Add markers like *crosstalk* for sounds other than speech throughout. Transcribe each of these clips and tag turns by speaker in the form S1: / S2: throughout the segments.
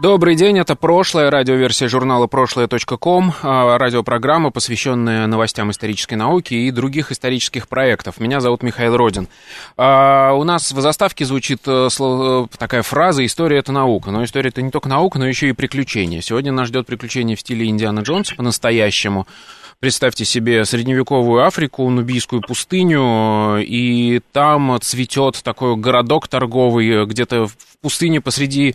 S1: Добрый день, это прошлое, радиоверсия журнала прошлое.ком, а, радиопрограмма, посвященная новостям исторической науки и других исторических проектов. Меня зовут Михаил Родин. А, у нас в заставке звучит э, э, такая фраза «История — это наука». Но история — это не только наука, но еще и приключения. Сегодня нас ждет приключение в стиле Индиана Джонса по-настоящему. Представьте себе средневековую Африку, Нубийскую пустыню, и там цветет такой городок торговый где-то в пустыне посреди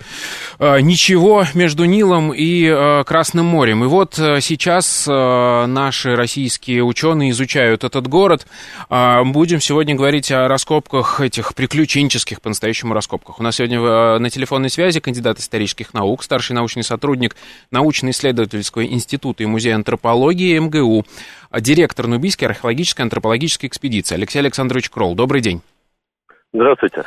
S1: э, ничего между Нилом и э, Красным морем. И вот э, сейчас э, наши российские ученые изучают этот город. Э, будем сегодня говорить о раскопках этих приключенческих, по-настоящему раскопках. У нас сегодня э, на телефонной связи кандидат исторических наук, старший научный сотрудник научно-исследовательского института и музея антропологии МГУ, директор Нубийской археологической антропологической экспедиции Алексей Александрович Кролл. Добрый день.
S2: Здравствуйте.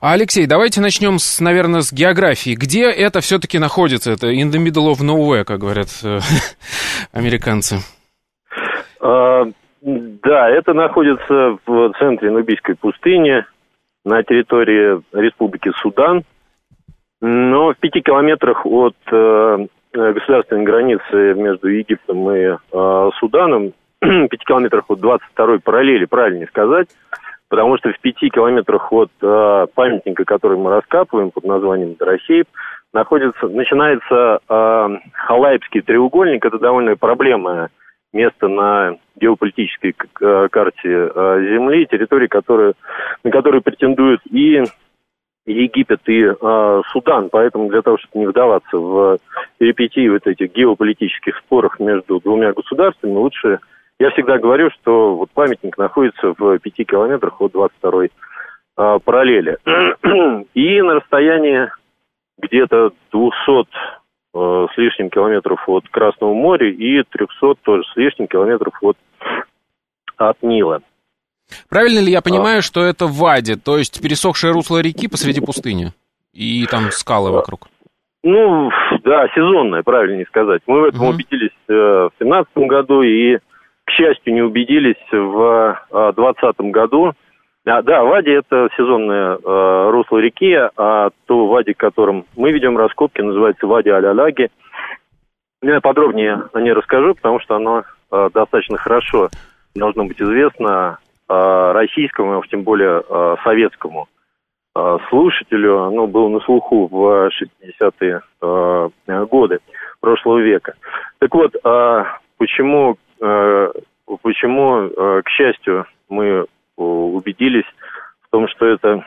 S1: Алексей, давайте начнем, с, наверное, с географии. Где это все-таки находится? Это in the middle of nowhere, как говорят э, *laughs* американцы.
S2: А, да, это находится в центре Нубийской пустыни, на территории Республики Судан, но в пяти километрах от э, государственной границы между Египтом и э, Суданом, *clears throat* пяти километрах от 22-й параллели, правильнее сказать, потому что в пяти километрах от э, памятника, который мы раскапываем под названием Доросеев, находится, начинается э, Халайбский треугольник. Это довольно проблемное место на геополитической э, карте э, Земли, территории, которые, на которые претендуют и Египет и э, Судан. Поэтому для того, чтобы не вдаваться в перипетии вот этих геополитических спорах между двумя государствами, лучше я всегда говорю, что вот памятник находится в пяти километрах от 22-й э, параллели. *clears throat* И на расстоянии где-то 200 э, с лишним километров от Красного моря и 300 тоже с лишним километров от, от Нила.
S1: Правильно ли я понимаю, а... что это Вади, то есть пересохшее русло реки посреди пустыни? И там скалы вокруг?
S2: Ну, да, сезонное, правильнее сказать. Мы в этом угу. убедились э, в 2017 году и к счастью, не убедились в 2020 а, году. А, да, Вади – это сезонное э, русло реки, а то Вади, которым мы ведем раскопки, называется Вади Аляляги. Я подробнее о ней расскажу, потому что оно э, достаточно хорошо должно быть известно э, российскому, уж тем более э, советскому э, слушателю. Оно было на слуху в 60-е э, годы прошлого века. Так вот, э, почему почему, э, к счастью, мы э, убедились в том, что это...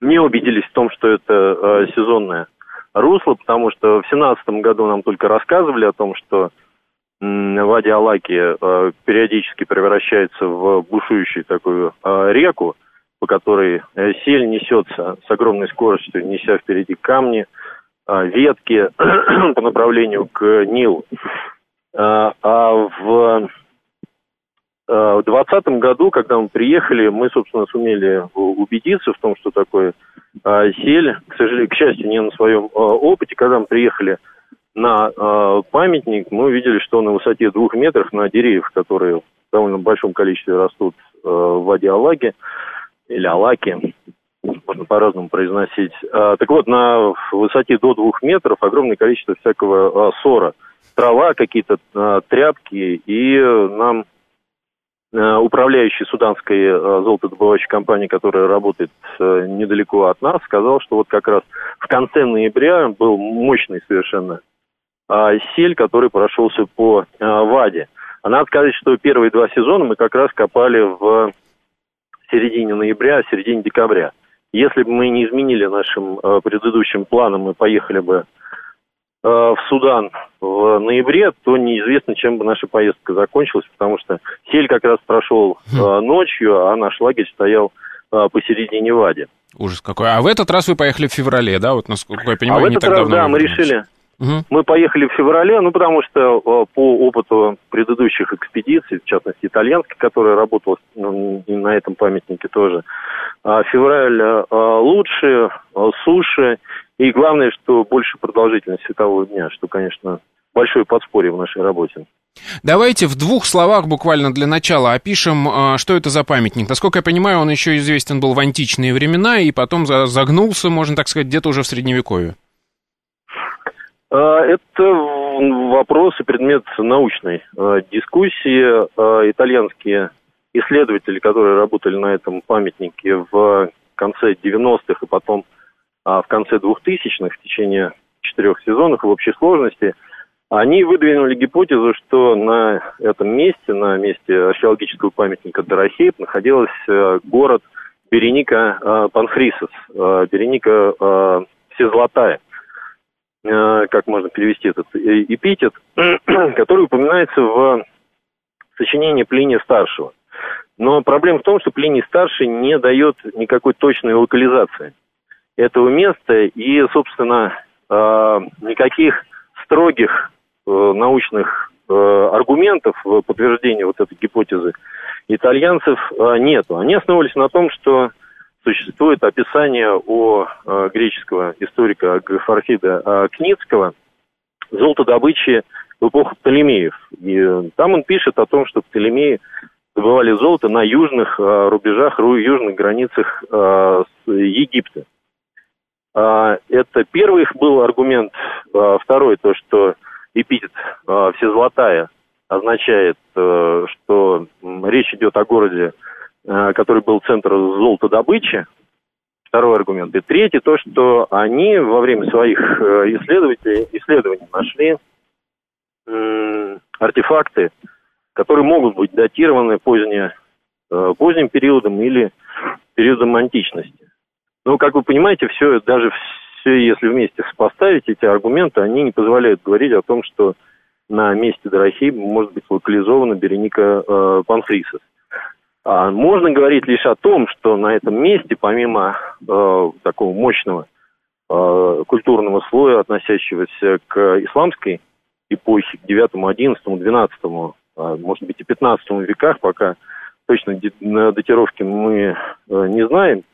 S2: Не убедились в том, что это сезонное русло, потому что в 2017 году нам только рассказывали о том, что Вади Алаки периодически превращается в бушующую такую реку, по которой сель несется с огромной скоростью, неся впереди камни, ветки *clears throat* по направлению к Нилу. А, а в э, в 2020 году, когда мы приехали, мы, собственно, сумели убедиться в том, что такое а, сель. К сожалению, к счастью, не на своем опыте. Когда мы приехали на памятник, мы увидели, что на высоте двух метров на деревьях, которые в довольно большом количестве растут в воде Алаги, или Алаки, можно по-разному произносить. Так вот, на высоте до двух метров огромное количество всякого сора – трава, какие-то э, тряпки, и нам э, управляющий суданской э, золотодобывающей компании, которая работает э, недалеко от нас, сказал, что вот как раз в конце ноября был мощный совершенно э, сель, который прошелся по э, Ваде. А надо сказать, что первые два сезона мы как раз копали в середине ноября, середине декабря. Если бы мы не изменили нашим э, предыдущим планам, мы поехали бы Э, в Судан в ноябре, то неизвестно, чем бы наша поездка закончилась, потому что сель как раз прошел э, хм. ночью, а наш лагерь стоял э, посередине Вади.
S1: Ужас какой. А в этот раз вы поехали в феврале, да? Вот насколько я понимаю,
S2: а в этот
S1: не так
S2: раз,
S1: давно.
S2: Да, мы решили, Угу. Мы поехали в феврале, ну, потому что э, по опыту предыдущих экспедиций, в частности, итальянской, которая работала ну, на этом памятнике тоже, э, февраль э, лучше, э, суше, и главное, что больше продолжительность светового дня, что, конечно, большое подспорье в нашей работе.
S1: Давайте в двух словах буквально для начала опишем, что это за памятник. Насколько я понимаю, он еще известен был в античные времена и потом загнулся, можно так сказать, где-то уже в Средневековье.
S2: А, это вопрос и предмет научной а, дискуссии. А, итальянские исследователи, которые работали на этом памятнике в конце 90-х и потом в конце 2000-х, в течение четырех сезонов в общей сложности, они выдвинули гипотезу, что на этом месте, на месте археологического памятника Дорохеев, находился город Береника Панхрисос, Береника Всезолотая. Э, как можно перевести этот э, эпитет, *clears throat* который упоминается в сочинении Плиния Старшего. Но проблема в том, что Плиний Старший не дает никакой точной локализации этого места, и, собственно, э, никаких строгих научных аргументов в подтверждение вот этой гипотезы итальянцев нету. Они основывались на том, что существует описание у э, греческого историка Фархида э, Кницкого золотодобычи в эпоху Птолемеев. И э, там он пишет о том, что Птолемеи добывали золото на южных э, рубежах, южных границах э, Египта. Э, это первый их был аргумент. Э, второй, то, что эпитет э, «всезолотая» означает, э, что речь идет о городе который был центр золотодобычи, второй аргумент. И третий, то, что они во время своих э, исследований, исследований нашли артефакты, которые могут быть датированы позднее, э, поздним периодом или периодом античности. Но, как вы понимаете, все, даже все, если вместе сопоставить эти аргументы, они не позволяют говорить о том, что на месте Дорохи может быть локализована Береника э, Панфрисос. А, можно говорить лишь о том, что на этом месте, помимо э, такого мощного э, культурного слоя, относящегося к исламской эпохе, к 9, 11, 12, э, может быть и 15 веках, пока точно на датировке мы э, не знаем.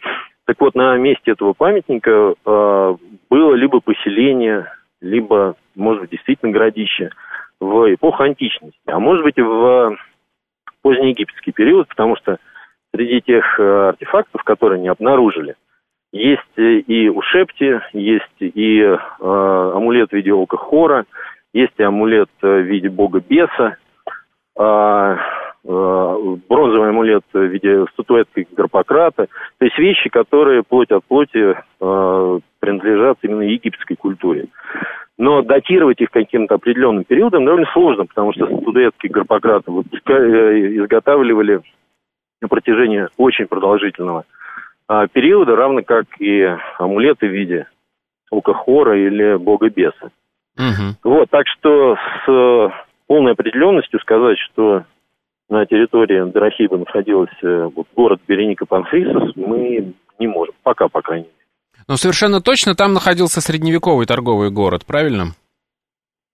S2: Так вот, на месте этого памятника э, было либо поселение, либо, может быть, действительно городище в эпоху античности, а может быть, в позднеегипетский период, потому что среди тех э, артефактов, которые они обнаружили, есть и у Шепти, есть и э, амулет в виде ока Хора, есть и амулет в виде бога Беса, э, э, бронзовый амулет в виде статуэтки Гарпократа. То есть вещи, которые плоть от плоти э, принадлежат именно египетской культуре. Но датировать их каким-то определенным периодом довольно сложно, потому что студентки Гарпократа э, изготавливали на протяжении очень продолжительного а, периода, равно как и амулеты в виде Укахора или бога беса. Угу. Вот, так что с полной определенностью сказать, что на территории Дорохиба находился вот, город Береника Панфрисос, мы не можем. Пока, по крайней мере.
S1: Но совершенно точно там находился средневековый торговый город, правильно?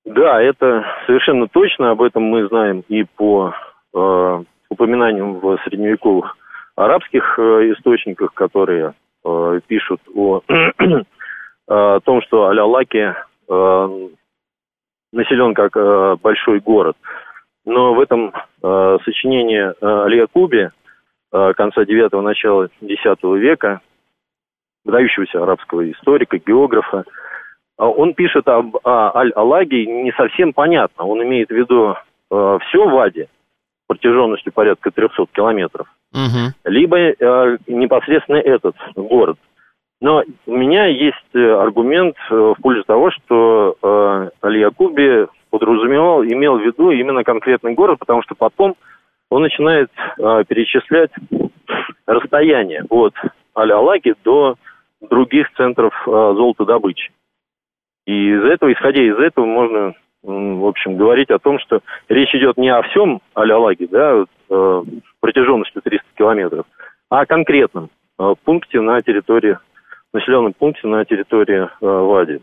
S2: Да, это совершенно точно. Об этом мы знаем и по э, упоминаниям в средневековых арабских э, источниках, которые э, пишут о, *clears throat* о том, что Аля-Лаки э, населен как э, большой город. Но в этом э, сочинении э, Аль-Якуби э, конца 9-го, начала X века выдающегося арабского историка, географа. А он пишет об Аль-Алаге не совсем понятно. Он имеет в виду э, все Вади протяженностью порядка 300 километров, угу. либо э, непосредственно этот город. Но у меня есть э, аргумент э, в пользу того, что э, Аль-Якуби подразумевал, имел в виду именно конкретный город, потому что потом он начинает э, перечислять расстояние от Аль-Алаги до других центров э, золотодобычи. И из этого, исходя из этого, можно, в общем, говорить о том, что речь идет не о всем Алялаге, да, э, протяженностью 300 километров, а о конкретном э, пункте на территории, населенном пункте на территории Вади.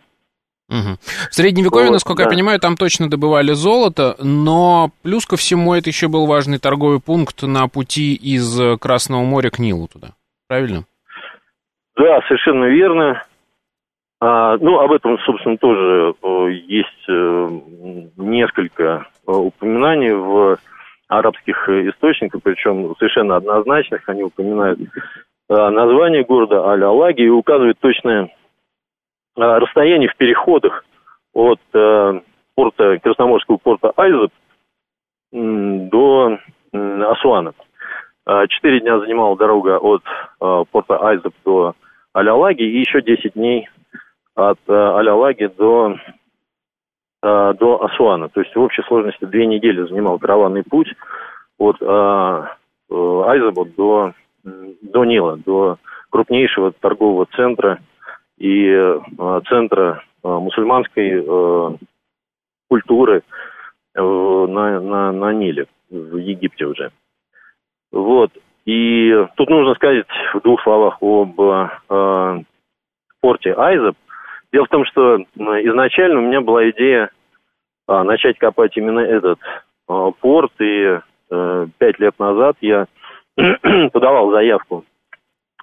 S1: Угу. В Средневековье, вот, насколько да. я понимаю, там точно добывали золото, но плюс ко всему это еще был важный торговый пункт на пути из Красного моря к Нилу туда. Правильно?
S2: Да, совершенно верно. А, ну, об этом, собственно, тоже э, есть э, несколько э, упоминаний в арабских источниках, причем совершенно однозначных. Они упоминают название города Аль-Алаги и указывают точное расстояние в переходах от порта, Красноморского порта Айзет до Асуана. Четыре дня занимала дорога от порта Айзеп до Алялаги и еще 10 дней от э, Алялаги до, э, до Асуана. То есть в общей сложности две недели занимал караванный путь от э, Айзаба до, до Нила, до крупнейшего торгового центра и центра мусульманской культуры на, на, на Ниле, в Египте уже. Вот. И тут нужно сказать в двух словах об э, порте Айзеп. Дело в том, что изначально у меня была идея э, начать копать именно этот э, порт, и э, пять лет назад я *clears throat* подавал заявку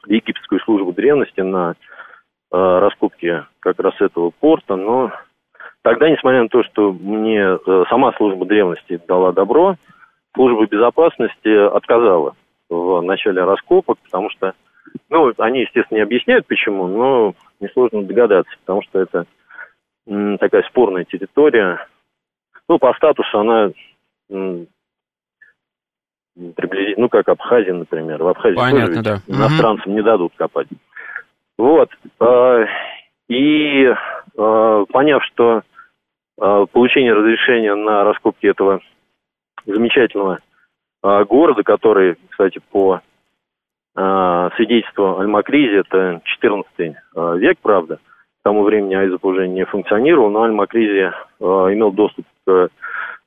S2: в египетскую службу древности на э, раскопки как раз этого порта, но тогда, несмотря на то, что мне э, сама служба древности дала добро, служба безопасности отказала в начале раскопок, потому что, ну, они, естественно, не объясняют почему, но несложно догадаться, потому что это такая спорная территория. Ну, по статусу она приблизительно, ну, как Абхазия, например. В Абхазии
S1: Понятно,
S2: тоже
S1: да.
S2: иностранцам угу. не дадут копать. Вот. Э, и э, поняв, что э, получение разрешения на раскопки этого замечательного а, города, который, кстати, по а, свидетельству Аль-Макризи, это 14 а, век, правда, к тому времени Айзеп уже не функционировал, но Аль-Макризи имел доступ к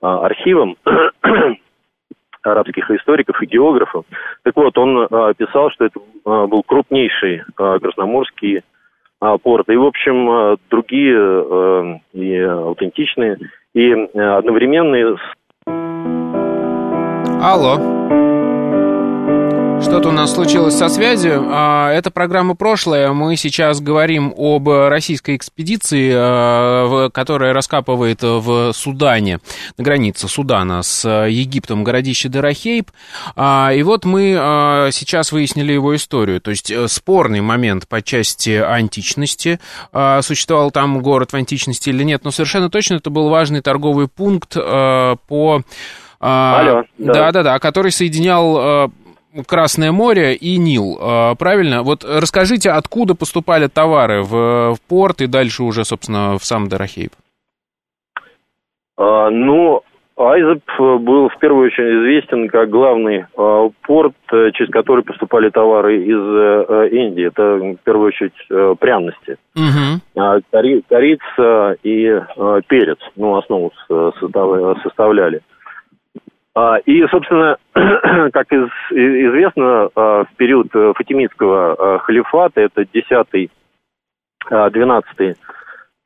S2: архивам *clears throat* арабских историков и географов. Так вот, он писал, что это был крупнейший красноморский порт. И, в общем, другие и аутентичные, и одновременные
S1: Алло. Что-то у нас случилось со связью. А, это программа «Прошлое». Мы сейчас говорим об российской экспедиции, а, которая раскапывает в Судане, на границе Судана с Египтом, городище Дерахейб. А, и вот мы сейчас выяснили его историю. То есть э, спорный момент по части античности. Существовал там город в античности или нет, но совершенно точно это был важный торговый пункт по
S2: а, Алло.
S1: Да, да, да, который соединял а, Красное море и Нил, а, правильно? Вот расскажите, откуда поступали товары в, в порт и дальше уже, собственно, в сам Дарахейб?
S2: А, ну, Айзеп был в первую очередь известен как главный а, порт, э, через который поступали товары из а, Индии. Это в первую очередь а, пряности. Угу. А, кори, корица и а, перец, ну, основу составляли. А, и, собственно, *clears throat* как известно, а, в период э, фатимидского а, халифата, это 10-12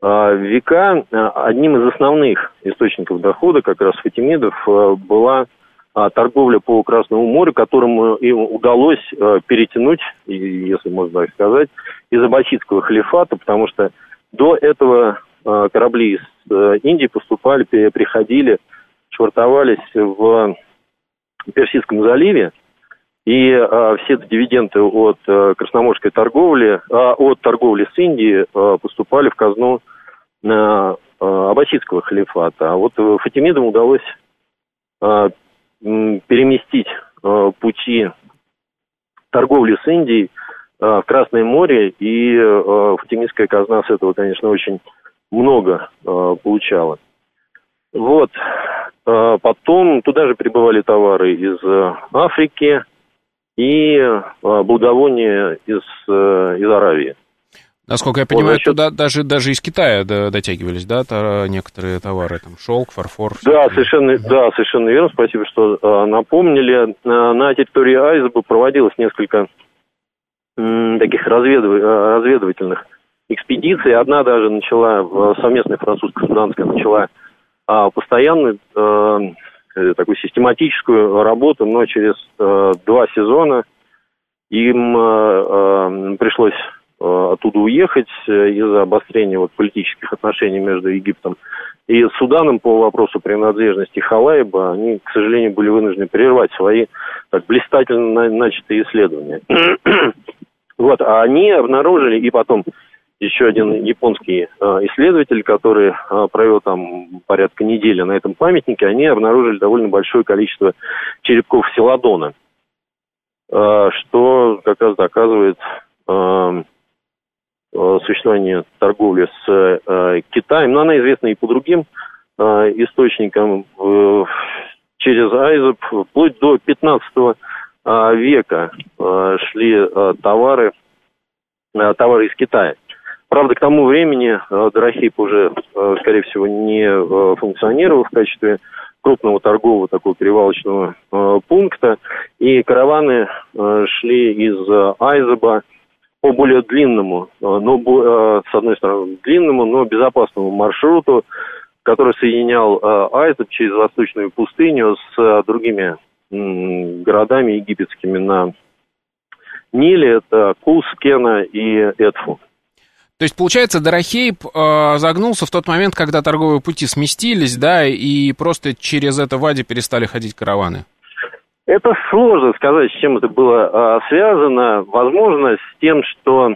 S2: века, одним из основных источников дохода как раз фатимидов была торговля по Красному морю, которому им удалось перетянуть, если можно так сказать, из аббасидского халифата, потому что до этого корабли из э, Индии поступали, приходили швартовались в Персидском заливе, и а, все дивиденды от а, красноморской торговли, а, от торговли с Индией а, поступали в казну а, аббасидского халифата. А вот Фатимидам удалось а, переместить а, пути торговли с Индией а, в Красное море, и а, фатимидская казна с этого, конечно, очень много а, получала. Вот. А потом туда же прибывали товары из э, Африки и э, благовония из, э, из Аравии.
S1: Насколько я понимаю, вот, туда даже, даже из Китая дотягивались, да, некоторые товары, там, шелк, фарфор.
S2: Да, совершенно, да, совершенно верно, спасибо, что а, напомнили. На территории Айзеба проводилось несколько м, таких разведыв... разведывательных экспедиции. Одна даже начала, совместная французско-суданская, начала а, постоянную такую систематическую работу, но через два сезона им пришлось оттуда уехать из-за обострения вот, политических отношений между Египтом и Суданом по вопросу принадлежности Халайба, они, к сожалению, были вынуждены прервать свои так, блистательно начатые исследования. *clears throat* вот, а они обнаружили, и потом еще один японский э, исследователь, который э, провел там порядка недели на этом памятнике, они обнаружили довольно большое количество черепков селадона, э, что как раз доказывает существования торговли с Китаем, но она известна и по другим источникам. Через Айзеп вплоть до 15 века шли товары, товары из Китая. Правда, к тому времени Дорохейп уже, скорее всего, не функционировал в качестве крупного торгового такого перевалочного пункта, и караваны шли из Айзеба по более длинному, э, но э, с одной стороны длинному, но безопасному маршруту, который соединял э, Айзеп через Восточную пустыню с другими городами египетскими на Ниле. Это Кус, Кена и Эдфу.
S1: То есть, получается, Дорохейб э, загнулся в тот момент, когда торговые пути сместились, да, и просто через это Вади перестали ходить караваны?
S2: Это сложно сказать, с чем это было а, связано. Возможно, с тем, что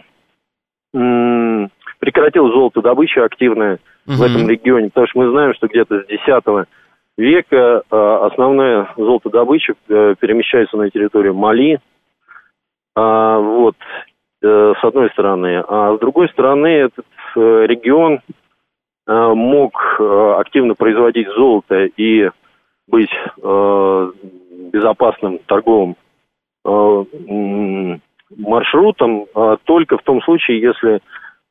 S2: м- прекратил золотодобычу активная угу. в этом регионе, потому что мы знаем, что где-то с X века а, основная золотодобыча а, перемещается на территорию Мали. А, вот, с одной стороны. А с другой стороны, этот а, регион а, мог а, активно производить золото и быть а, безопасным торговым э, маршрутом э, только в том случае, если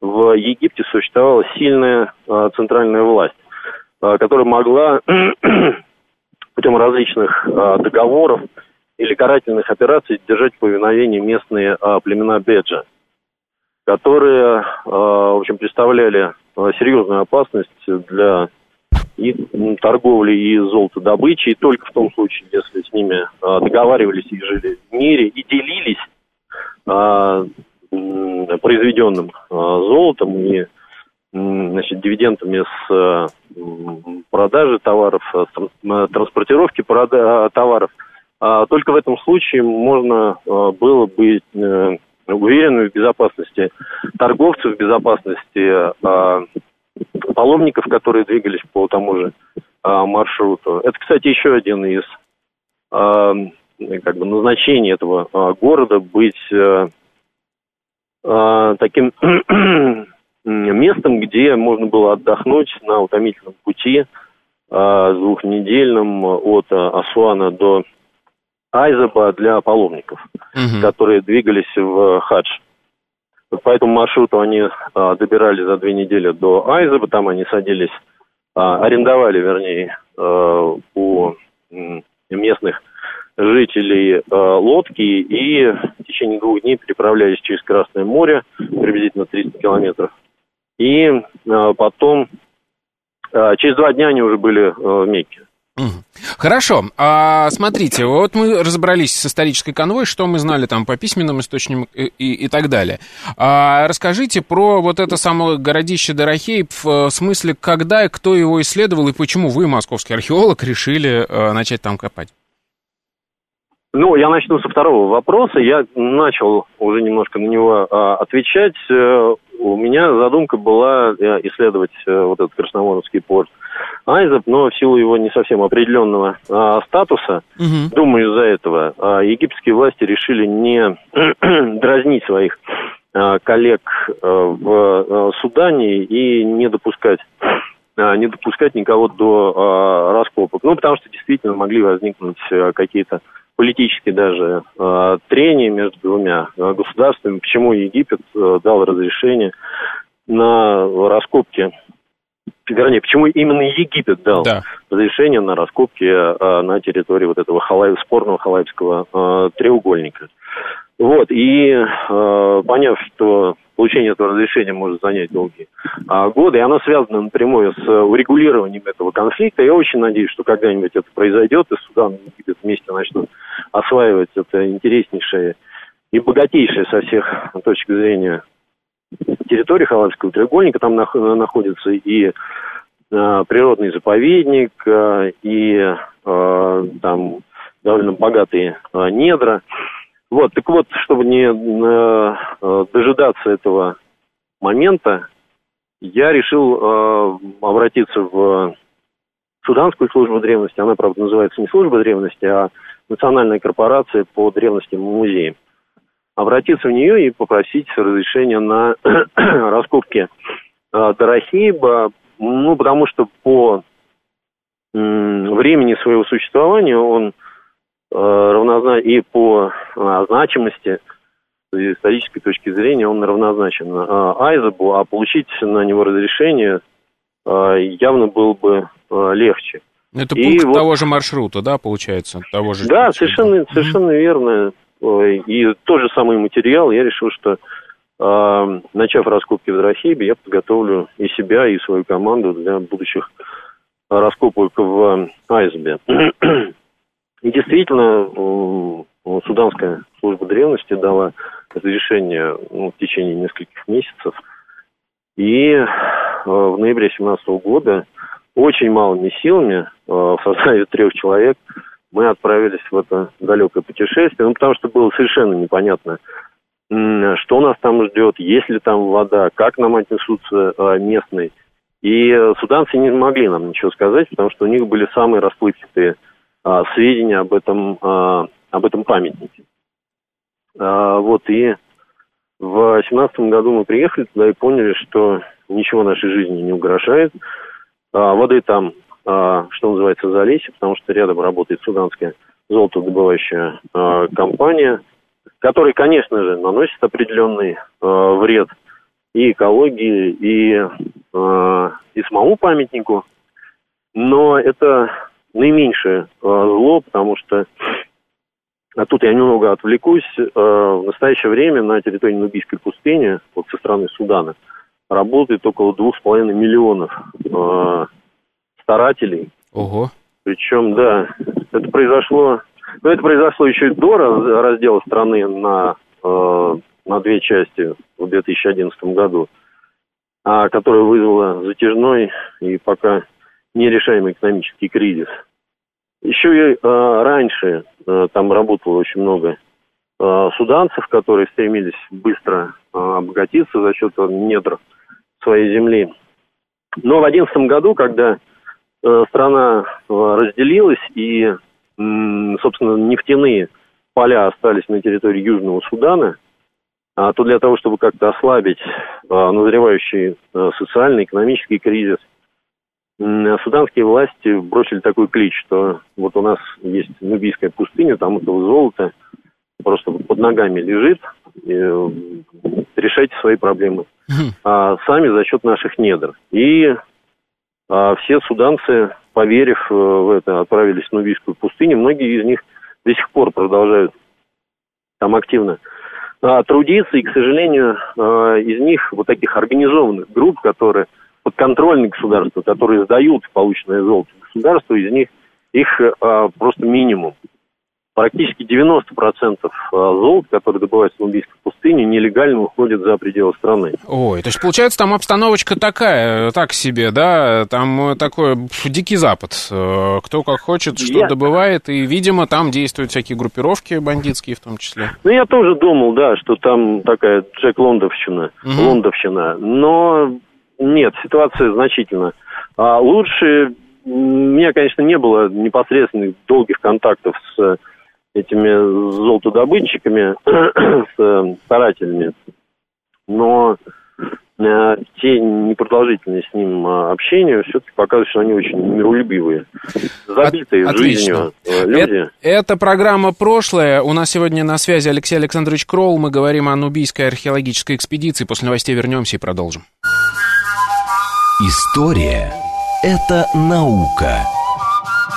S2: в Египте существовала сильная э, центральная власть, которая могла *clears throat* путем различных договоров или карательных операций держать в повиновении местные племена Беджа, которые, в общем, представляли серьезную опасность для и торговли, и золотодобычи, и только в том случае, если с ними а, договаривались и жили в мире, и делились а, произведенным а, золотом и значит, дивидендами с продажи товаров, с транспортировки товаров. Только в этом случае можно было быть э, уверенным в безопасности торговцев, в безопасности паломников, которые двигались по тому же а, маршруту. Это, кстати, еще один из а, как бы назначений этого а, города быть а, а, таким *clears throat* местом, где можно было отдохнуть на утомительном пути а, двухнедельном от а, Асуана до Айзаба для паломников, угу. которые двигались в хадж. По этому маршруту они а, добирались за две недели до Айзеба, там они садились, а, арендовали, вернее, а, у местных жителей а, лодки и в течение двух дней переправлялись через Красное море, приблизительно 300 километров. И а, потом, а, через два дня они уже были а, в Мекке.
S1: Хорошо. А, смотрите, вот мы разобрались с исторической конвой, что мы знали там по письменным источникам и, и, и так далее. А, расскажите про вот это самое городище Дорохей, в смысле, когда и кто его исследовал, и почему вы, московский археолог, решили а, начать там копать?
S2: Ну, я начну со второго вопроса. Я начал уже немножко на него а, отвечать. У меня задумка была э, исследовать э, вот этот Красномоновский порт Айзеп, но в силу его не совсем определенного а, статуса, угу. думаю, из-за этого а, египетские власти решили не *clears throat* дразнить своих а, коллег а, в а, Судане и не допускать а, не допускать никого до а, раскопок. Ну, потому что действительно могли возникнуть а, какие-то политические даже э, трения между двумя э, государствами, почему Египет э, дал разрешение на раскопки вернее, почему именно Египет дал да. разрешение на раскопки э, на территории вот этого халай, спорного халайбского э, треугольника. Вот, и э, поняв, что получение этого разрешения может занять долгие а, годы, и оно связано напрямую с урегулированием этого конфликта. Я очень надеюсь, что когда-нибудь это произойдет, и Судан и Египет вместе начнут осваивать это интереснейшее и богатейшее со всех точек зрения территория Халабского треугольника. Там находится и э, природный заповедник, э, и э, там довольно богатые э, недра. Вот, так вот, чтобы не э, э, дожидаться этого момента, я решил э, обратиться в Суданскую службу древности. Она, правда, называется не служба древности, а Национальная корпорация по древностям и музеям. Обратиться в нее и попросить разрешения на *clears throat* раскопки э, Дорохейба, ну, потому что по времени своего существования он Э, равнозначен и по а, значимости с исторической точки зрения он равнозначен а, Айзебу, а получить на него разрешение а, явно было бы легче.
S1: Это и пункт вот, того же маршрута, да, получается? Того же
S2: да, совершенно, совершенно верно. И тот же самый материал, я решил, что начав раскопки в Рахибе, я подготовлю и себя, и свою команду для будущих раскопок в Айзбе. И действительно, Суданская служба древности дала разрешение ну, в течение нескольких месяцев. И э, в ноябре 2017 года очень малыми силами, э, в составе трех человек, мы отправились в это далекое путешествие, ну, потому что было совершенно непонятно, что нас там ждет, есть ли там вода, как нам отнесутся э, местные. И суданцы не могли нам ничего сказать, потому что у них были самые расплывчатые а, сведения об этом, а, об этом памятнике. А, вот, и в семнадцатом году мы приехали туда и поняли, что ничего нашей жизни не угрожает. А, воды там, а, что называется, залезь, потому что рядом работает суданская золотодобывающая а, компания, которая, конечно же, наносит определенный вред и экологии, и, и самому памятнику. Но это наименьшее зло, потому что а тут я немного отвлекусь. В настоящее время на территории Нубийской пустыни, вот со стороны Судана, работает около двух с половиной миллионов э, старателей.
S1: Ого.
S2: Причем, да, это произошло, ну, это произошло еще и до раздела страны на, э, на две части в 2011 году, а, которая вызвала затяжной и пока нерешаемый экономический кризис. Еще и э, раньше э, там работало очень много э, суданцев, которые стремились быстро э, обогатиться за счет недр своей земли. Но в 2011 году, когда э, страна э, разделилась и, собственно, нефтяные поля остались на территории Южного Судана, а то для того, чтобы как-то ослабить э, назревающий социальный, экономический кризис – суданские власти бросили такой клич, что вот у нас есть Нубийская пустыня, там этого золото просто под ногами лежит, э, решайте свои проблемы. А сами за счет наших недр. И а, все суданцы, поверив э, в это, отправились в Нубийскую пустыню. Многие из них до сих пор продолжают там активно а, трудиться, и, к сожалению, а, из них вот таких организованных групп, которые подконтрольные государства, которые сдают полученное золото государству, из них их а, просто минимум. Практически 90% а, золота, которое добывается в Нубийской пустыне, нелегально уходит за пределы страны.
S1: Ой, то есть получается там обстановочка такая, так себе, да? Там такой дикий запад. Э, кто как хочет, что я... добывает, и, видимо, там действуют всякие группировки бандитские в том числе.
S2: Ну, я тоже думал, да, что там такая Джек Лондовщина, угу. Лондовщина. Но нет, ситуация значительно а лучше. У меня, конечно, не было непосредственных долгих контактов с этими золотодобытчиками, *clears throat* с старателями, но э, те непродолжительные с ним э, общения все-таки показывают, что они очень миролюбивые, забитые От, жизнью э, люди.
S1: Это, это программа «Прошлое». У нас сегодня на связи Алексей Александрович Кролл. Мы говорим о Нубийской археологической экспедиции. После новостей вернемся и продолжим.
S3: История – это наука.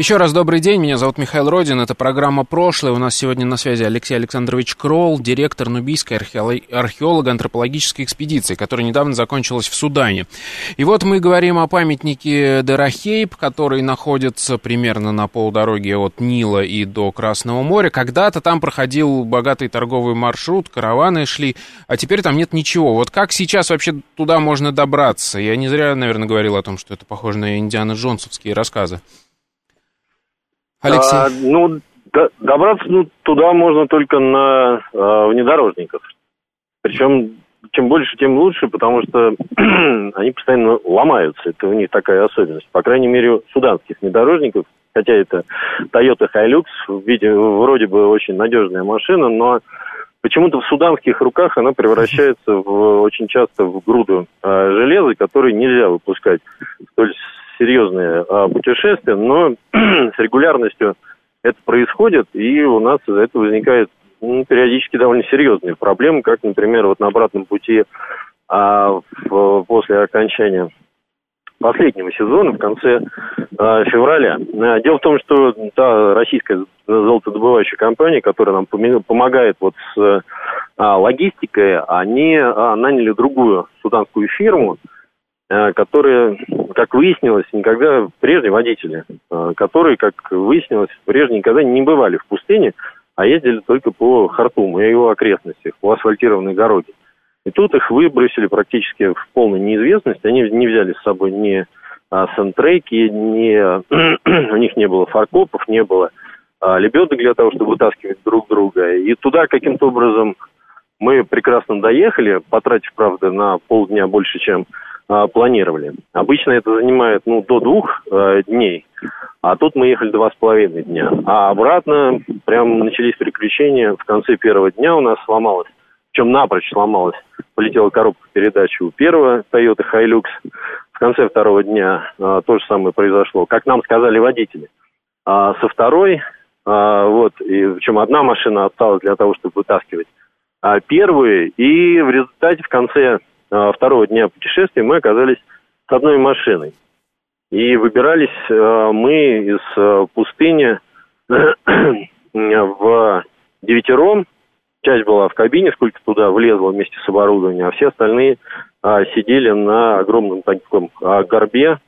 S1: Еще раз добрый день, меня зовут Михаил Родин, это программа «Прошлое». У нас сегодня на связи Алексей Александрович Кролл, директор Нубийской археолого-антропологической экспедиции, которая недавно закончилась в Судане. И вот мы говорим о памятнике Дерахейб, который находится примерно на полдороги от Нила и до Красного моря. Когда-то там проходил богатый торговый маршрут, караваны шли, а теперь там нет ничего. Вот как сейчас вообще туда можно добраться? Я не зря, наверное, говорил о том, что это похоже на Индиана Джонсовские рассказы.
S2: Алексей? А, ну, добраться ну, туда можно только на а, внедорожниках. Причем чем больше, тем лучше, потому что *clears throat* они постоянно ломаются. Это у них такая особенность. По крайней мере, суданских внедорожников, хотя это Toyota Hilux, в виде, вроде бы очень надежная машина, но почему-то в суданских руках она превращается в, очень часто в груду э, железа, который нельзя выпускать столь серьезные а, путешествия, но *clears throat* с регулярностью это происходит, и у нас из-за этого возникает ну, периодически довольно серьезные проблемы, как, например, вот на обратном пути а, в, после окончания последнего сезона в конце а, февраля. А, дело в том, что та российская золотодобывающая компания, которая нам помогает вот с а, логистикой, они а, наняли другую суданскую фирму, Э, которые, как выяснилось, никогда прежде водители, э, которые, как выяснилось, прежде никогда не бывали в пустыне, а ездили только по Хартуму и его окрестностях, по асфальтированной дороге. И тут их выбросили практически в полной неизвестность. Они не взяли с собой ни а, сантреки, ни, *clears throat* у них не было фаркопов, не было а, лебедок для того, чтобы вытаскивать друг друга. И туда каким-то образом мы прекрасно доехали, потратив, правда, на полдня больше, чем а, планировали. Обычно это занимает ну, до двух э, дней, а тут мы ехали два с половиной дня. А обратно прям начались приключения. В конце первого дня у нас сломалась, причем напрочь сломалась, полетела коробка передач у первого Toyota Hilux. В конце второго дня э, то же самое произошло, как нам сказали водители. А со второй, а, вот, и причем одна машина осталась для того, чтобы вытаскивать а, первую, и в результате в конце а, второго дня путешествия мы оказались с одной машиной. И выбирались а, мы из пустыни *clears throat* в девятером. Часть была в кабине, сколько туда влезло вместе с оборудованием, а все остальные сидели на огромном таком горбе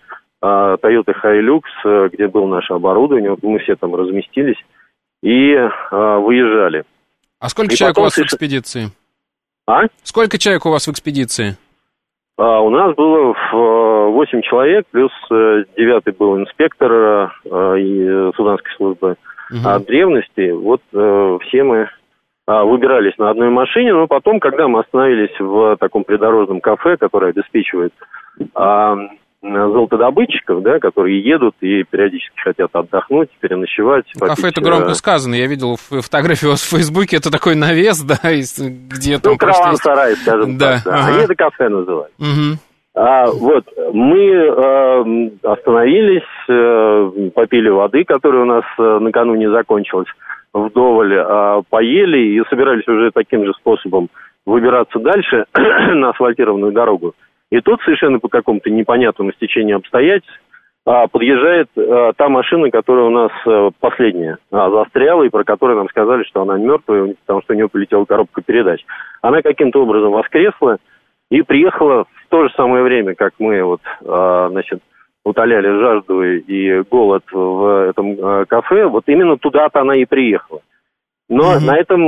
S2: Toyota Hilux, где было наше оборудование. Мы все там разместились и выезжали.
S1: А сколько и человек у вас в экспедиции?
S2: А?
S1: Сколько человек у вас в экспедиции?
S2: А, у нас было 8 э, человек, плюс э, девятый был инспектор а, и суданской службы угу. от древности. Вот все мы а, выбирались на одной машине, но потом, когда мы остановились в таком придорожном кафе, которое обеспечивает золотодобытчиков, да, которые едут и периодически хотят отдохнуть, переночевать.
S1: Кафе это громко сказано. Я видел фотографию у вас в Фейсбуке, это такой навес, *laughs* да, где там...
S2: Ну, караван-сарай, скажем да. так. Да. Ага. Они это кафе называют.
S1: Угу.
S2: А, вот, мы э, остановились, э, попили воды, которая у нас э, накануне закончилась вдоволь, э, поели и собирались уже таким же способом выбираться дальше *clears throat* на асфальтированную дорогу. И тут совершенно по какому-то непонятному стечению обстоятельств а, подъезжает а, та машина, которая у нас а, последняя а, застряла, и про которую нам сказали, что она мертвая, потому что у нее полетела коробка передач. Она каким-то образом воскресла и приехала в то же самое время, как мы вот, значит, утоляли жажду и голод в этом кафе. Вот именно туда-то она и приехала. Но mm-hmm. на этом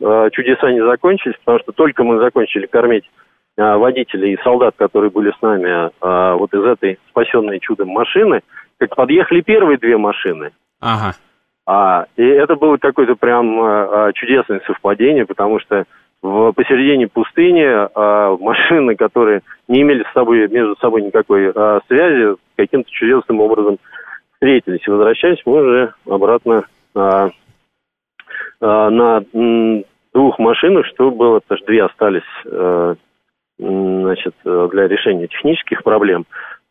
S2: э, чудеса не закончились, потому что только мы закончили кормить водителей и солдат, которые были с нами а, вот из этой спасенной чудом машины, как подъехали первые две машины.
S1: Ага.
S2: А, и это было какое-то прям а, чудесное совпадение, потому что в посередине пустыни а, *laughs* машины, которые не имели с собой, между собой никакой а, связи, каким-то чудесным образом встретились. И возвращаясь, мы уже обратно а, а, на м, двух машинах, что было, потому что две остались а, значит, для решения технических проблем.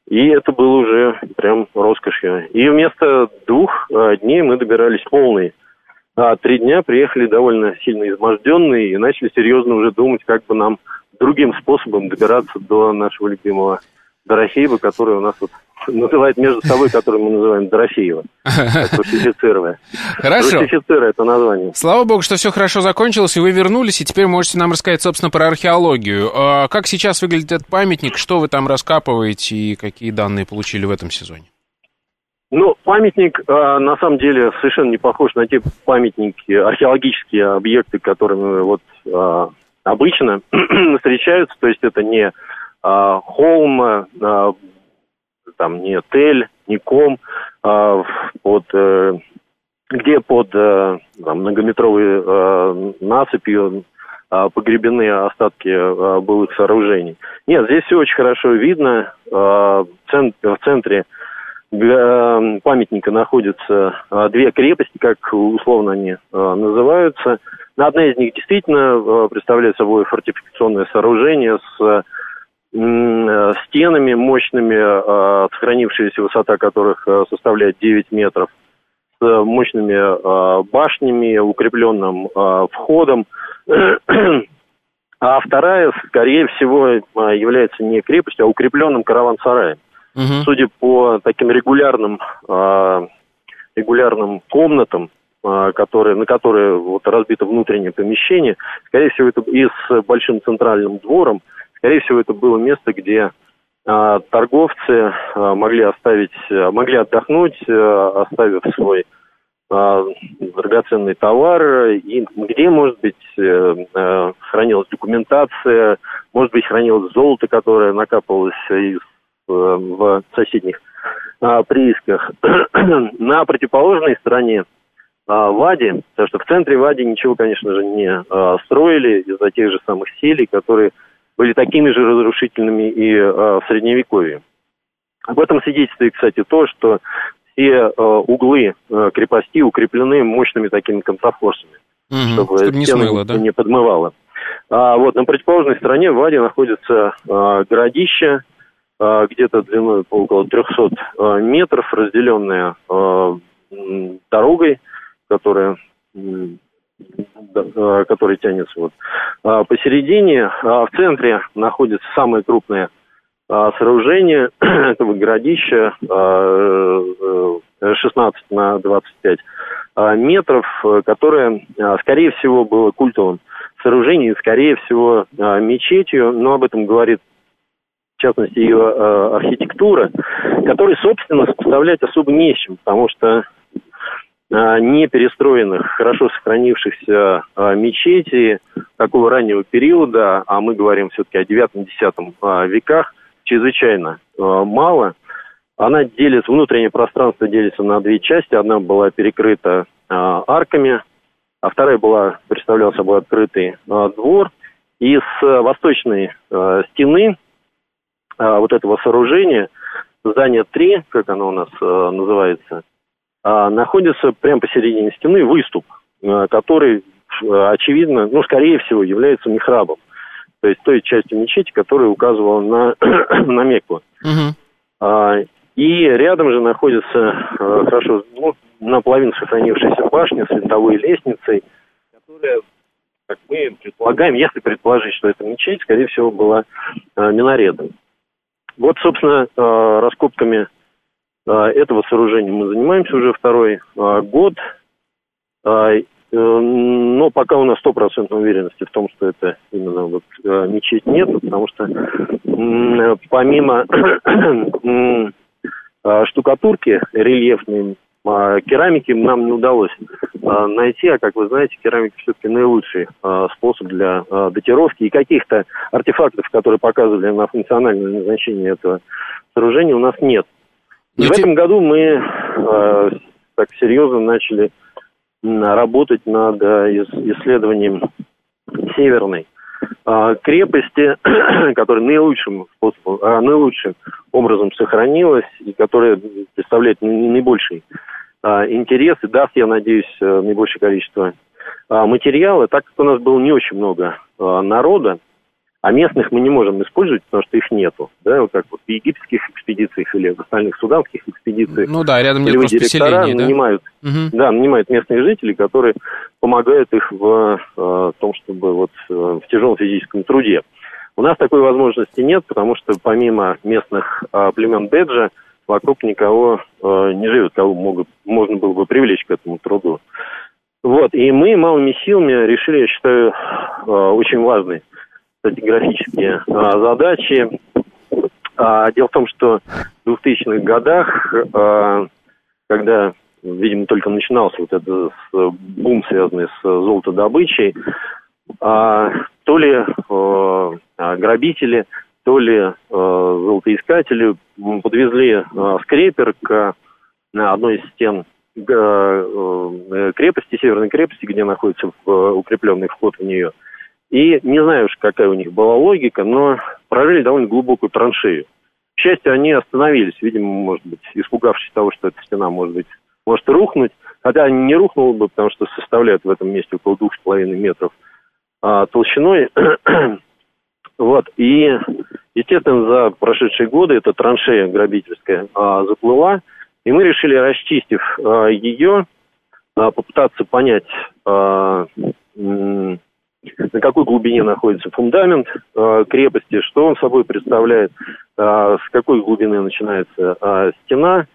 S2: И это было уже прям роскошью. И вместо двух э, дней мы добирались полной а, три дня приехали довольно сильно изможденные и начали серьезно уже думать, как бы нам другим способом добираться до нашего любимого Дорофеева, который у нас вот *laughs* называет между собой, который мы называем Дорофеева. *laughs* Русифицируя.
S1: Хорошо.
S2: Русифицируя это название.
S1: Слава богу, что все хорошо закончилось, и вы вернулись, и теперь можете нам рассказать, собственно, про археологию. А как сейчас выглядит этот памятник, что вы там раскапываете и какие данные получили в этом сезоне?
S2: Ну, памятник э, на самом деле совершенно не похож на те памятники, археологические объекты, которыми вот э, обычно *clears throat* встречаются. То есть это не э, холм, э, там не тель, не ком, э, под, э, где под э, там, многометровой э, насыпью э, погребены остатки э, былых сооружений. Нет, здесь все очень хорошо видно. Э, в, центре, в центре для памятника находятся а, две крепости, как условно они а, называются. Одна из них действительно а, представляет собой фортификационное сооружение с стенами мощными, сохранившаяся высота которых составляет 9 метров, с мощными башнями, укрепленным входом. А вторая, скорее всего, является не крепостью, а укрепленным караван-сараем. Угу. Судя по таким регулярным, э, регулярным комнатам, э, которые, на которые вот разбито внутреннее помещение, скорее всего, это и с большим центральным двором, скорее всего, это было место, где э, торговцы э, могли оставить, могли отдохнуть, э, оставив свой э, драгоценный товар, и где, может быть, э, э, хранилась документация, может быть, хранилось золото, которое накапывалось из Э, в соседних а, приисках. *clears throat* На противоположной стороне Вади, потому что в центре Вади ничего, конечно же, не строили из-за тех же самых селей, которые были такими же разрушительными и а, в Средневековье. Об этом свидетельствует, кстати, то, что все а, углы а, крепости укреплены мощными такими контрафорсами,
S1: угу, чтобы, чтобы не смыло, да?
S2: не подмывало. А, вот на противоположной стороне в Ваде находится городище, где-то длиной по около 300 а, метров, разделенная а, дорогой, которая который тянется вот посередине. В центре находится самое крупное сооружение этого городища 16 на 25 метров, которое, скорее всего, было культовым сооружением, скорее всего, мечетью, но об этом говорит в частности ее э, архитектура, которой, собственно, сопоставлять особо не с чем, потому что э, не перестроенных, хорошо сохранившихся э, мечетей такого раннего периода, а мы говорим все-таки о 9-10 э, веках, чрезвычайно э, мало. Она делится, внутреннее пространство делится на две части. Одна была перекрыта э, арками, а вторая была, представляла собой открытый э, двор. И с восточной э, стены вот этого сооружения, здание 3, как оно у нас называется, находится прямо посередине стены выступ, а, который, а, очевидно, ну, скорее всего, является михрабом. То есть той частью мечети, которая указывала на, *clears throat* на Мекку. Угу. А, и рядом же находится а, хорошо, ну, наполовину сохранившаяся башня с винтовой лестницей, которая как мы предполагаем, если предположить, что это мечеть, скорее всего, была э, минаретом. Вот, собственно, э, раскопками э, этого сооружения мы занимаемся уже второй э, год. Но пока у нас стопроцентной уверенности в том, что это именно вот мечеть нет, потому что помимо *clears throat* штукатурки рельефной а, керамики нам не удалось а, найти, а как вы знаете, керамика все-таки наилучший а, способ для датировки и каких-то артефактов, которые показывали на функциональное назначение этого сооружения, у нас нет. И в этом году мы так серьезно начали работать над исследованием северной крепости, *clears throat* которая наилучшим способом, наилучшим образом сохранилась и которая представляет наибольший а, интерес и даст, я надеюсь, э, наибольшее количество а, материала. Так как у нас было не очень много народа, А местных мы не можем использовать, потому что их нету. Да, вот как вот в египетских экспедициях или в остальных суданских экспедициях.
S1: Ну да, рядом нет просто поселений,
S2: да? нанимают, угу. да, нанимают местные жители, которые помогают их в э, том, чтобы вот э, в тяжелом физическом труде. У нас такой возможности нет, потому что помимо местных э, племен Беджа, вокруг никого э, не живет, кого могут, можно было бы привлечь к этому труду. Вот, и мы малыми силами решили, я считаю, э, очень важный стратиграфические а, задачи. А, дело в том, что в 2000-х годах, а, когда, видимо, только начинался вот этот бум, связанный с золотодобычей, а, то ли грабители, то ли золотоискатели подвезли а, скрепер к одной из стен крепости, северной крепости, где находится укрепленный вход в нее – и не знаю уж, какая у них была логика, но прорыли довольно глубокую траншею. К счастью, они остановились, видимо, может быть, испугавшись того, что эта стена может быть может рухнуть. Хотя не рухнула бы, потому что составляют в этом месте около двух с половиной метров а, толщиной. *clears throat* вот. И, естественно, за прошедшие годы эта траншея грабительская а, заплыла. И мы решили, расчистив а, ее, а, попытаться понять, а, на какой глубине находится фундамент э, крепости, что он собой представляет, э, с какой глубины начинается э, стена.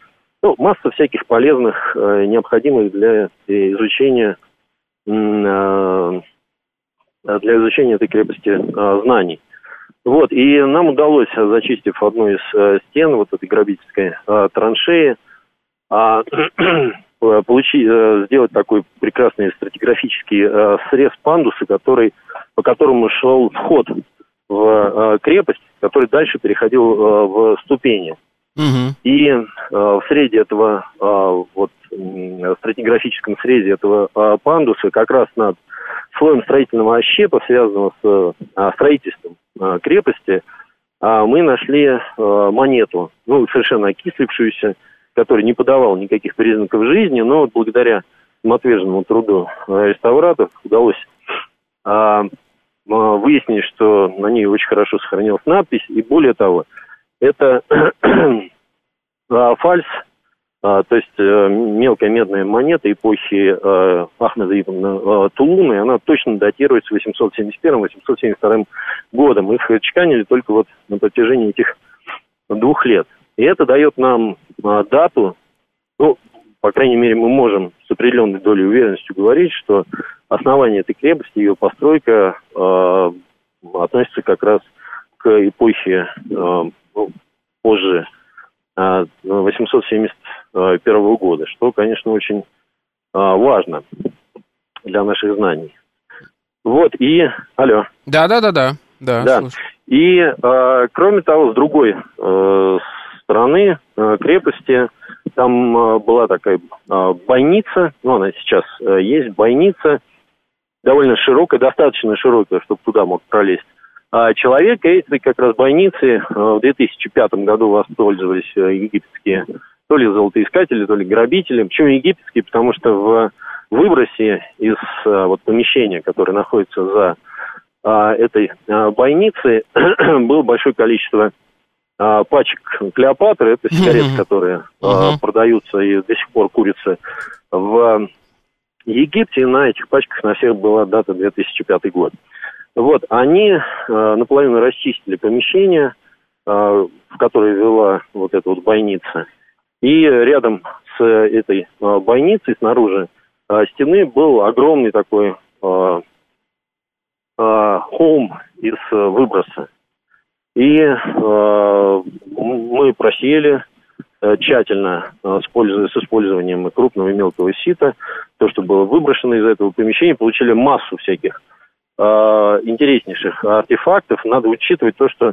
S2: Ну, масса всяких полезных, необходимых для изучения для изучения этой крепости знаний. Вот, и нам удалось, зачистив одну из стен вот этой грабительской траншеи, Э, *clears throat* получить, э, сделать такой прекрасный стратиграфический э, срез пандуса, который, по которому шел вход в крепость, который дальше переходил в ступени. Угу. И в среде этого, вот, стратиграфическом срезе этого пандуса, как раз над слоем строительного ощепа, связанного с строительством крепости, мы нашли монету, ну, совершенно окислившуюся, который не подавал никаких признаков жизни, но вот благодаря самоотверженному труду реставраторов удалось а, а, выяснить, что на ней очень хорошо сохранилась надпись, и более того, это *clears throat* а, фальс, а, то есть а, мелкая медная монета эпохи а, Ахмеда Ибн а, Тулуна, и она точно датируется 871-872 годом. Их чеканили только вот на протяжении этих двух лет. И это дает нам а, дату, ну, по крайней мере, мы можем с определенной долей уверенности говорить, что основание этой крепости, ее постройка э, относится как раз к эпохе э, ну, позже э, 871 года, что, конечно, очень э, важно для наших знаний. Вот, и... Алло.
S1: Да, да, да, да. Да,
S2: да. И, э, кроме того, с другой э, стороны э, крепости там э, была такая э, бойница, ну, она сейчас есть, бойница, довольно широкая, достаточно широкая, чтобы туда мог пролезть а человек. Этой как раз бойницы в 2005 году воспользовались египетские то ли золотоискатели, то ли грабители. Почему египетские? Потому что в выбросе из вот, помещения, которое находится за этой бойницей, *clears throat* было большое количество а, пачек Клеопатры, это сигареты, mm-hmm. которые mm-hmm. продаются и до сих пор курятся в Египте. На этих пачках на всех была дата 2005 год. Вот, они а, наполовину расчистили помещение, в которое вела вот эта вот бойница. И рядом с этой бойницей снаружи стены был огромный такой холм из выброса. И э, мы просеяли э, тщательно э, с использованием крупного и мелкого сита, то, что было выброшено из этого помещения, получили массу всяких э, интереснейших артефактов. Надо учитывать то, что э,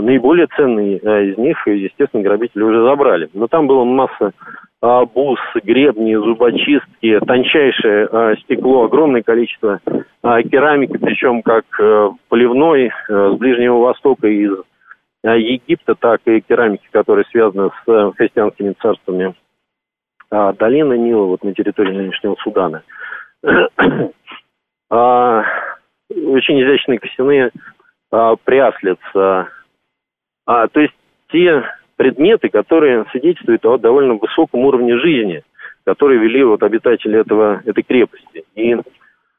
S2: наиболее ценные э, из них, естественно, грабители уже забрали. Но там была масса бус, гребни, зубочистки, тончайшее а, стекло, огромное количество а, керамики, причем как э, поливной э, с Ближнего Востока из Египта, так и керамики, которая связана с э, христианскими царствами долины Нила, вот на территории нынешнего Судана. Очень изящные костяные а, Пряслиц. А, а, то есть те предметы, которые свидетельствуют о довольно высоком уровне жизни, которые вели вот обитатели этого, этой крепости. И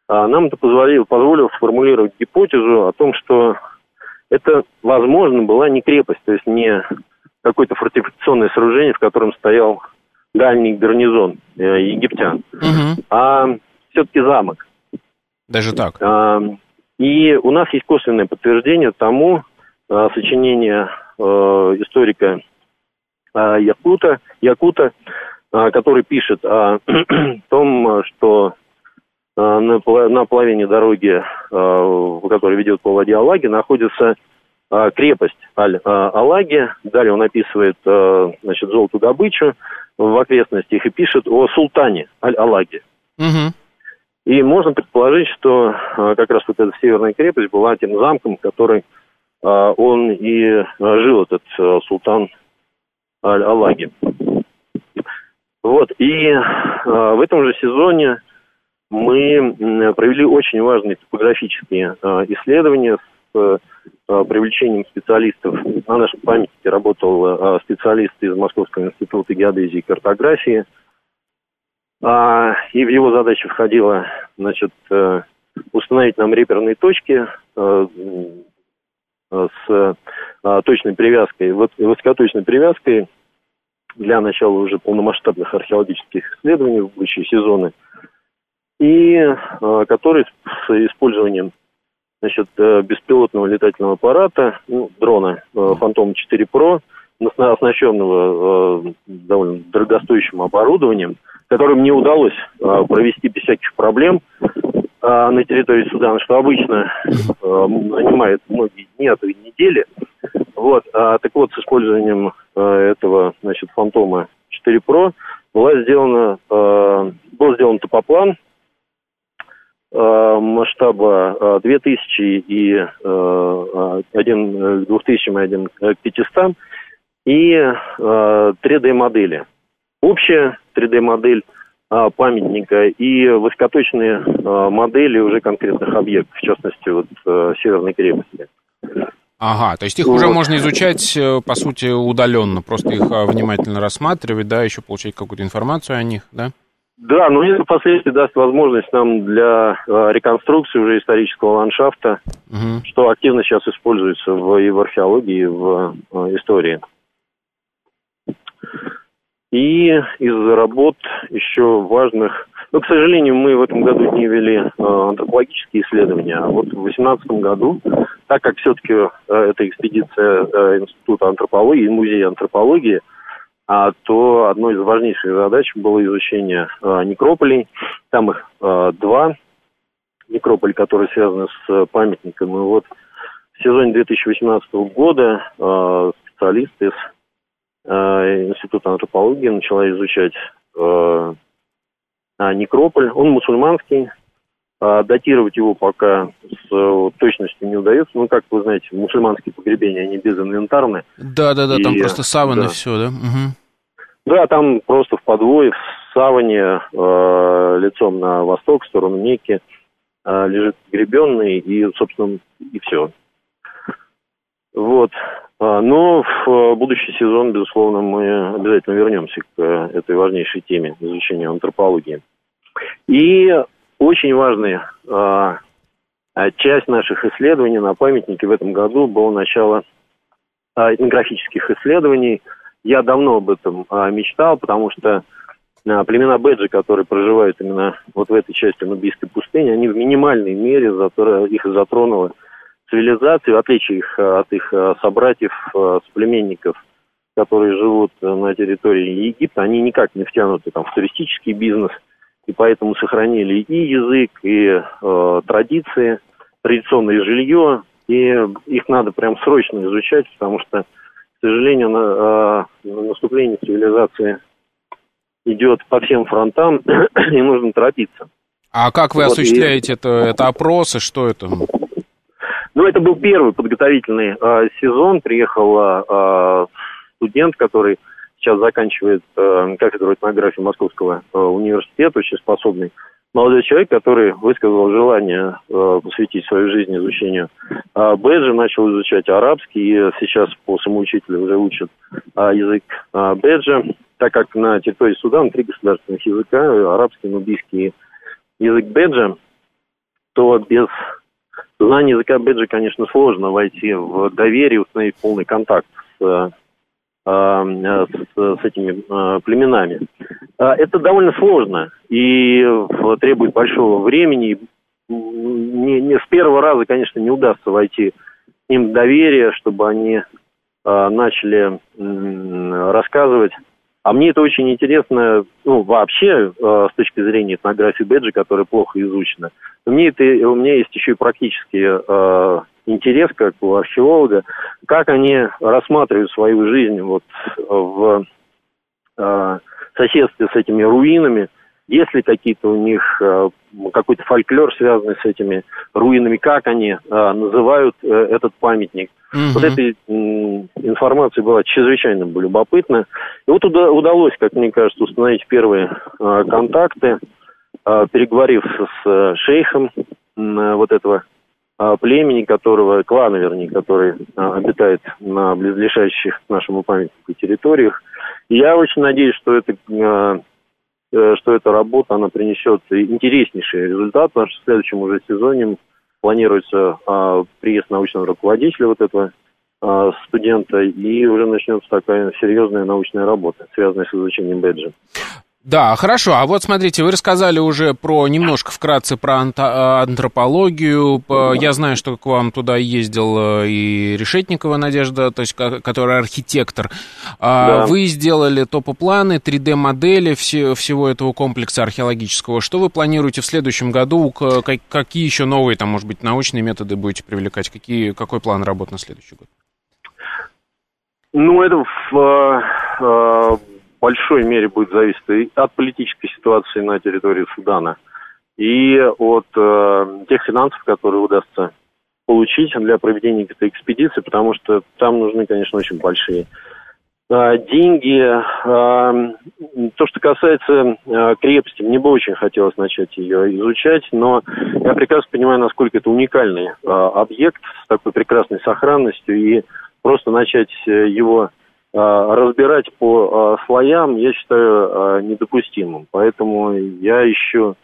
S2: а, нам это позволило, позволило сформулировать гипотезу о том, что это, возможно, была не крепость, то есть не какое-то фортификационное сооружение, в котором стоял дальний гарнизон э, египтян, угу. а все-таки замок.
S1: Даже так?
S2: А, и у нас есть косвенное подтверждение тому а, сочинения а, историка а, Якута, Якута а, который пишет о *clears throat* том, что на, половине дороги, которая ведет по воде Алаги, находится крепость Аль-Алаги. Далее он описывает значит, золотую добычу в окрестностях и пишет о султане Аль-Алаги. Угу. И можно предположить, что как раз вот эта северная крепость была тем замком, который он и жил, этот султан Аль-Алаги. Вот, и в этом же сезоне мы провели очень важные топографические а, исследования с а, привлечением специалистов. На нашем памятнике работал а, специалист из Московского института геодезии и картографии. И в его задачи входило значит, э, установить нам реперные точки э, с точной привязкой, высокоточной привязкой для начала уже полномасштабных археологических исследований в будущие сезоны – и э, который с использованием значит, э, беспилотного летательного аппарата, ну, дрона э, Phantom 4 Pro, оснащенного довольно дорогостоящим оборудованием, которым не удалось провести без всяких проблем на территории Судана, что обычно занимает многие дни, а то и недели. Вот. А, так вот, с использованием этого значит, Фантома 4 Pro была сделана, был сделан топоплан Э, масштаба 2000 э, и э, один к 2000 и один к 500 и 3D-модели. Общая 3D-модель памятника и высокоточные модели уже конкретных объектов, в частности, вот Северной крепости.
S1: Ага, то есть их вот. уже можно изучать, по сути, удаленно, просто их внимательно рассматривать, да, еще получать какую-то информацию о них, да?
S2: Да, но это впоследствии даст возможность нам для э, реконструкции уже исторического ландшафта, угу. что активно сейчас используется в, и в археологии, и в э, истории. И из работ еще важных... Ну, к сожалению, мы в этом году не вели э, антропологические исследования, а вот в 2018 году, так как все-таки э, это экспедиция э, Института антропологии и Музея антропологии – а, то одной из важнейших задач было изучение некрополей. Там их два некрополь, которые связаны с памятником. И вот в сезоне 2018 года специалисты из Института антропологии начала изучать некрополь. Он мусульманский, датировать его пока с точностью не удается. Ну, как вы знаете, мусульманские погребения, они безинвентарны.
S1: Да-да-да, там просто саваны да. все, да? Угу.
S2: Да, там просто в подвое, в саване, э, лицом на восток, в сторону Мекки, э, лежит гребенный, и, собственно, и все. Вот. А, но в будущий сезон, безусловно, мы обязательно вернемся к этой важнейшей теме изучения антропологии. И очень важная а, часть наших исследований на памятнике в этом году было начало а, этнографических исследований – я давно об этом а, мечтал, потому что а, племена Беджи, которые проживают именно вот в этой части Нубийской пустыни, они в минимальной мере их затронула цивилизация, в отличие их, а, от их а, собратьев, а, соплеменников, которые живут на территории Египта, они никак не втянуты там, в туристический бизнес, и поэтому сохранили и язык, и э, традиции, традиционное жилье, и их надо прям срочно изучать, потому что к сожалению, на, а, наступление цивилизации идет по всем фронтам, *coughs* и нужно торопиться.
S1: А как вы вот, осуществляете и... это? Это опросы, что это?
S2: Ну, это был первый подготовительный э, сезон. Приехал э, студент, который сейчас заканчивает э, кафедру этнографии Московского э, университета, очень способный молодой человек, который высказал желание э, посвятить свою жизнь изучению э, беджа, начал изучать арабский, и сейчас по самоучителю уже учат э, язык э, беджа, так как на территории Судана три государственных языка, арабский, нубийский язык беджа, то без знания языка беджа, конечно, сложно войти в доверие, установить полный контакт с Э, с, с этими э, племенами. А, это довольно сложно и требует большого времени. Не, не с первого раза, конечно, не удастся войти им в доверие, чтобы они начали рассказывать. А мне это очень интересно, ну, вообще, с точки зрения этнографии Беджи, которая плохо изучена. Мне это, у меня есть еще и практические интерес, как у археолога, как они рассматривают свою жизнь вот в э, соседстве с этими руинами, есть ли какие-то у них э, какой-то фольклор, связанный с этими руинами, как они э, называют э, этот памятник. Угу. Вот эта информация была чрезвычайно любопытна. И вот уда- удалось, как мне кажется, установить первые контакты, переговорив с шейхом вот этого племени, которого, клана, вернее, который обитает на близлежащих к нашему памятнику территориях. И я очень надеюсь, что это что эта работа, она принесет интереснейший результат, потому что в следующем уже сезоне планируется приезд научного руководителя вот этого студента, и уже начнется такая серьезная научная работа, связанная с изучением бэджа.
S1: Да, хорошо. А вот смотрите, вы рассказали уже про немножко вкратце про э, антропологию. Я знаю, что к вам туда ездил э, и Решетникова Надежда, то есть которая архитектор. А да. Вы сделали топопланы, 3D-модели всего этого комплекса археологического. Что вы планируете в следующем году? Какие еще новые, там, может быть, научные методы будете привлекать? Какие, какой план работ на следующий год?
S2: Ну, это в, э, большой мере будет зависеть от политической ситуации на территории Судана, и от э, тех финансов, которые удастся получить для проведения этой экспедиции, потому что там нужны, конечно, очень большие э, деньги. Э, то, что касается э, крепости, мне бы очень хотелось начать ее изучать, но я прекрасно понимаю, насколько это уникальный э, объект с такой прекрасной сохранностью, и просто начать э, его разбирать по а, слоям, я считаю а, недопустимым. Поэтому я ищу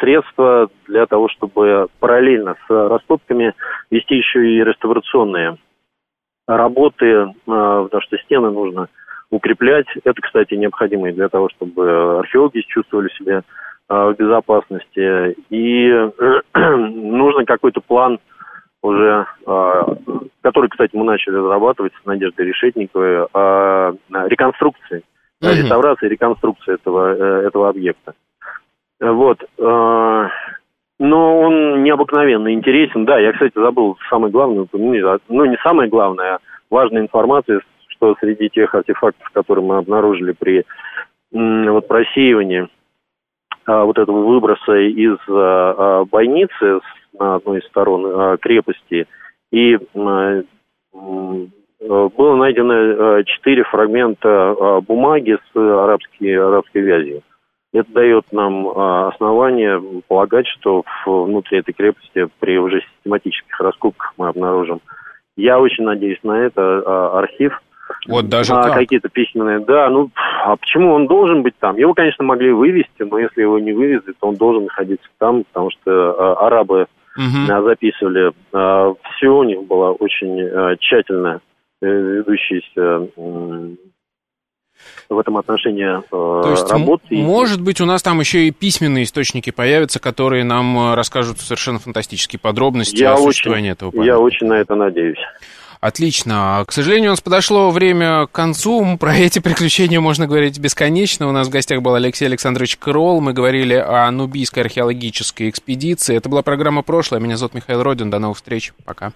S2: средства для того, чтобы параллельно с раскопками вести еще и реставрационные работы, потому что стены нужно укреплять. Это, кстати, необходимо для того, чтобы археологи чувствовали себя в безопасности. И *clears throat* нужно какой-то план уже, а, который, кстати, мы начали разрабатывать с Надеждой Решетниковой, о реконструкции, mm-hmm. реставрации и реконструкции этого, э, этого объекта. Вот. А, но он необыкновенно интересен. Да, я, кстати, забыл самое главное ну, не самое главное, а важная информация, что среди тех артефактов, которые мы обнаружили при вот, просеивании а, вот этого выброса из бойницы на одной из сторон крепости. И было найдено четыре фрагмента бумаги с арабской, арабской вязью. Это дает нам основание полагать, что внутри этой крепости при уже систематических раскопках мы обнаружим. Я очень надеюсь на это. Архив
S1: вот даже
S2: а, какие-то письменные. Да, ну, а почему он должен быть там? Его, конечно, могли вывести, но если его не вывезли, то он должен находиться там, потому что а, арабы угу. записывали. А, Все у них было очень а, тщательно э, ведущиеся в этом отношении То есть, работы.
S1: Может быть, у нас там еще и письменные источники появятся, которые нам расскажут совершенно фантастические подробности я о существовании
S2: очень,
S1: этого памятника.
S2: Я очень на это надеюсь.
S1: Отлично. К сожалению, у нас подошло время к концу. Про эти приключения можно говорить бесконечно. У нас в гостях был Алексей Александрович Кролл. Мы говорили о нубийской археологической экспедиции. Это была программа «Прошлое». Меня зовут Михаил Родин. До новых встреч. Пока.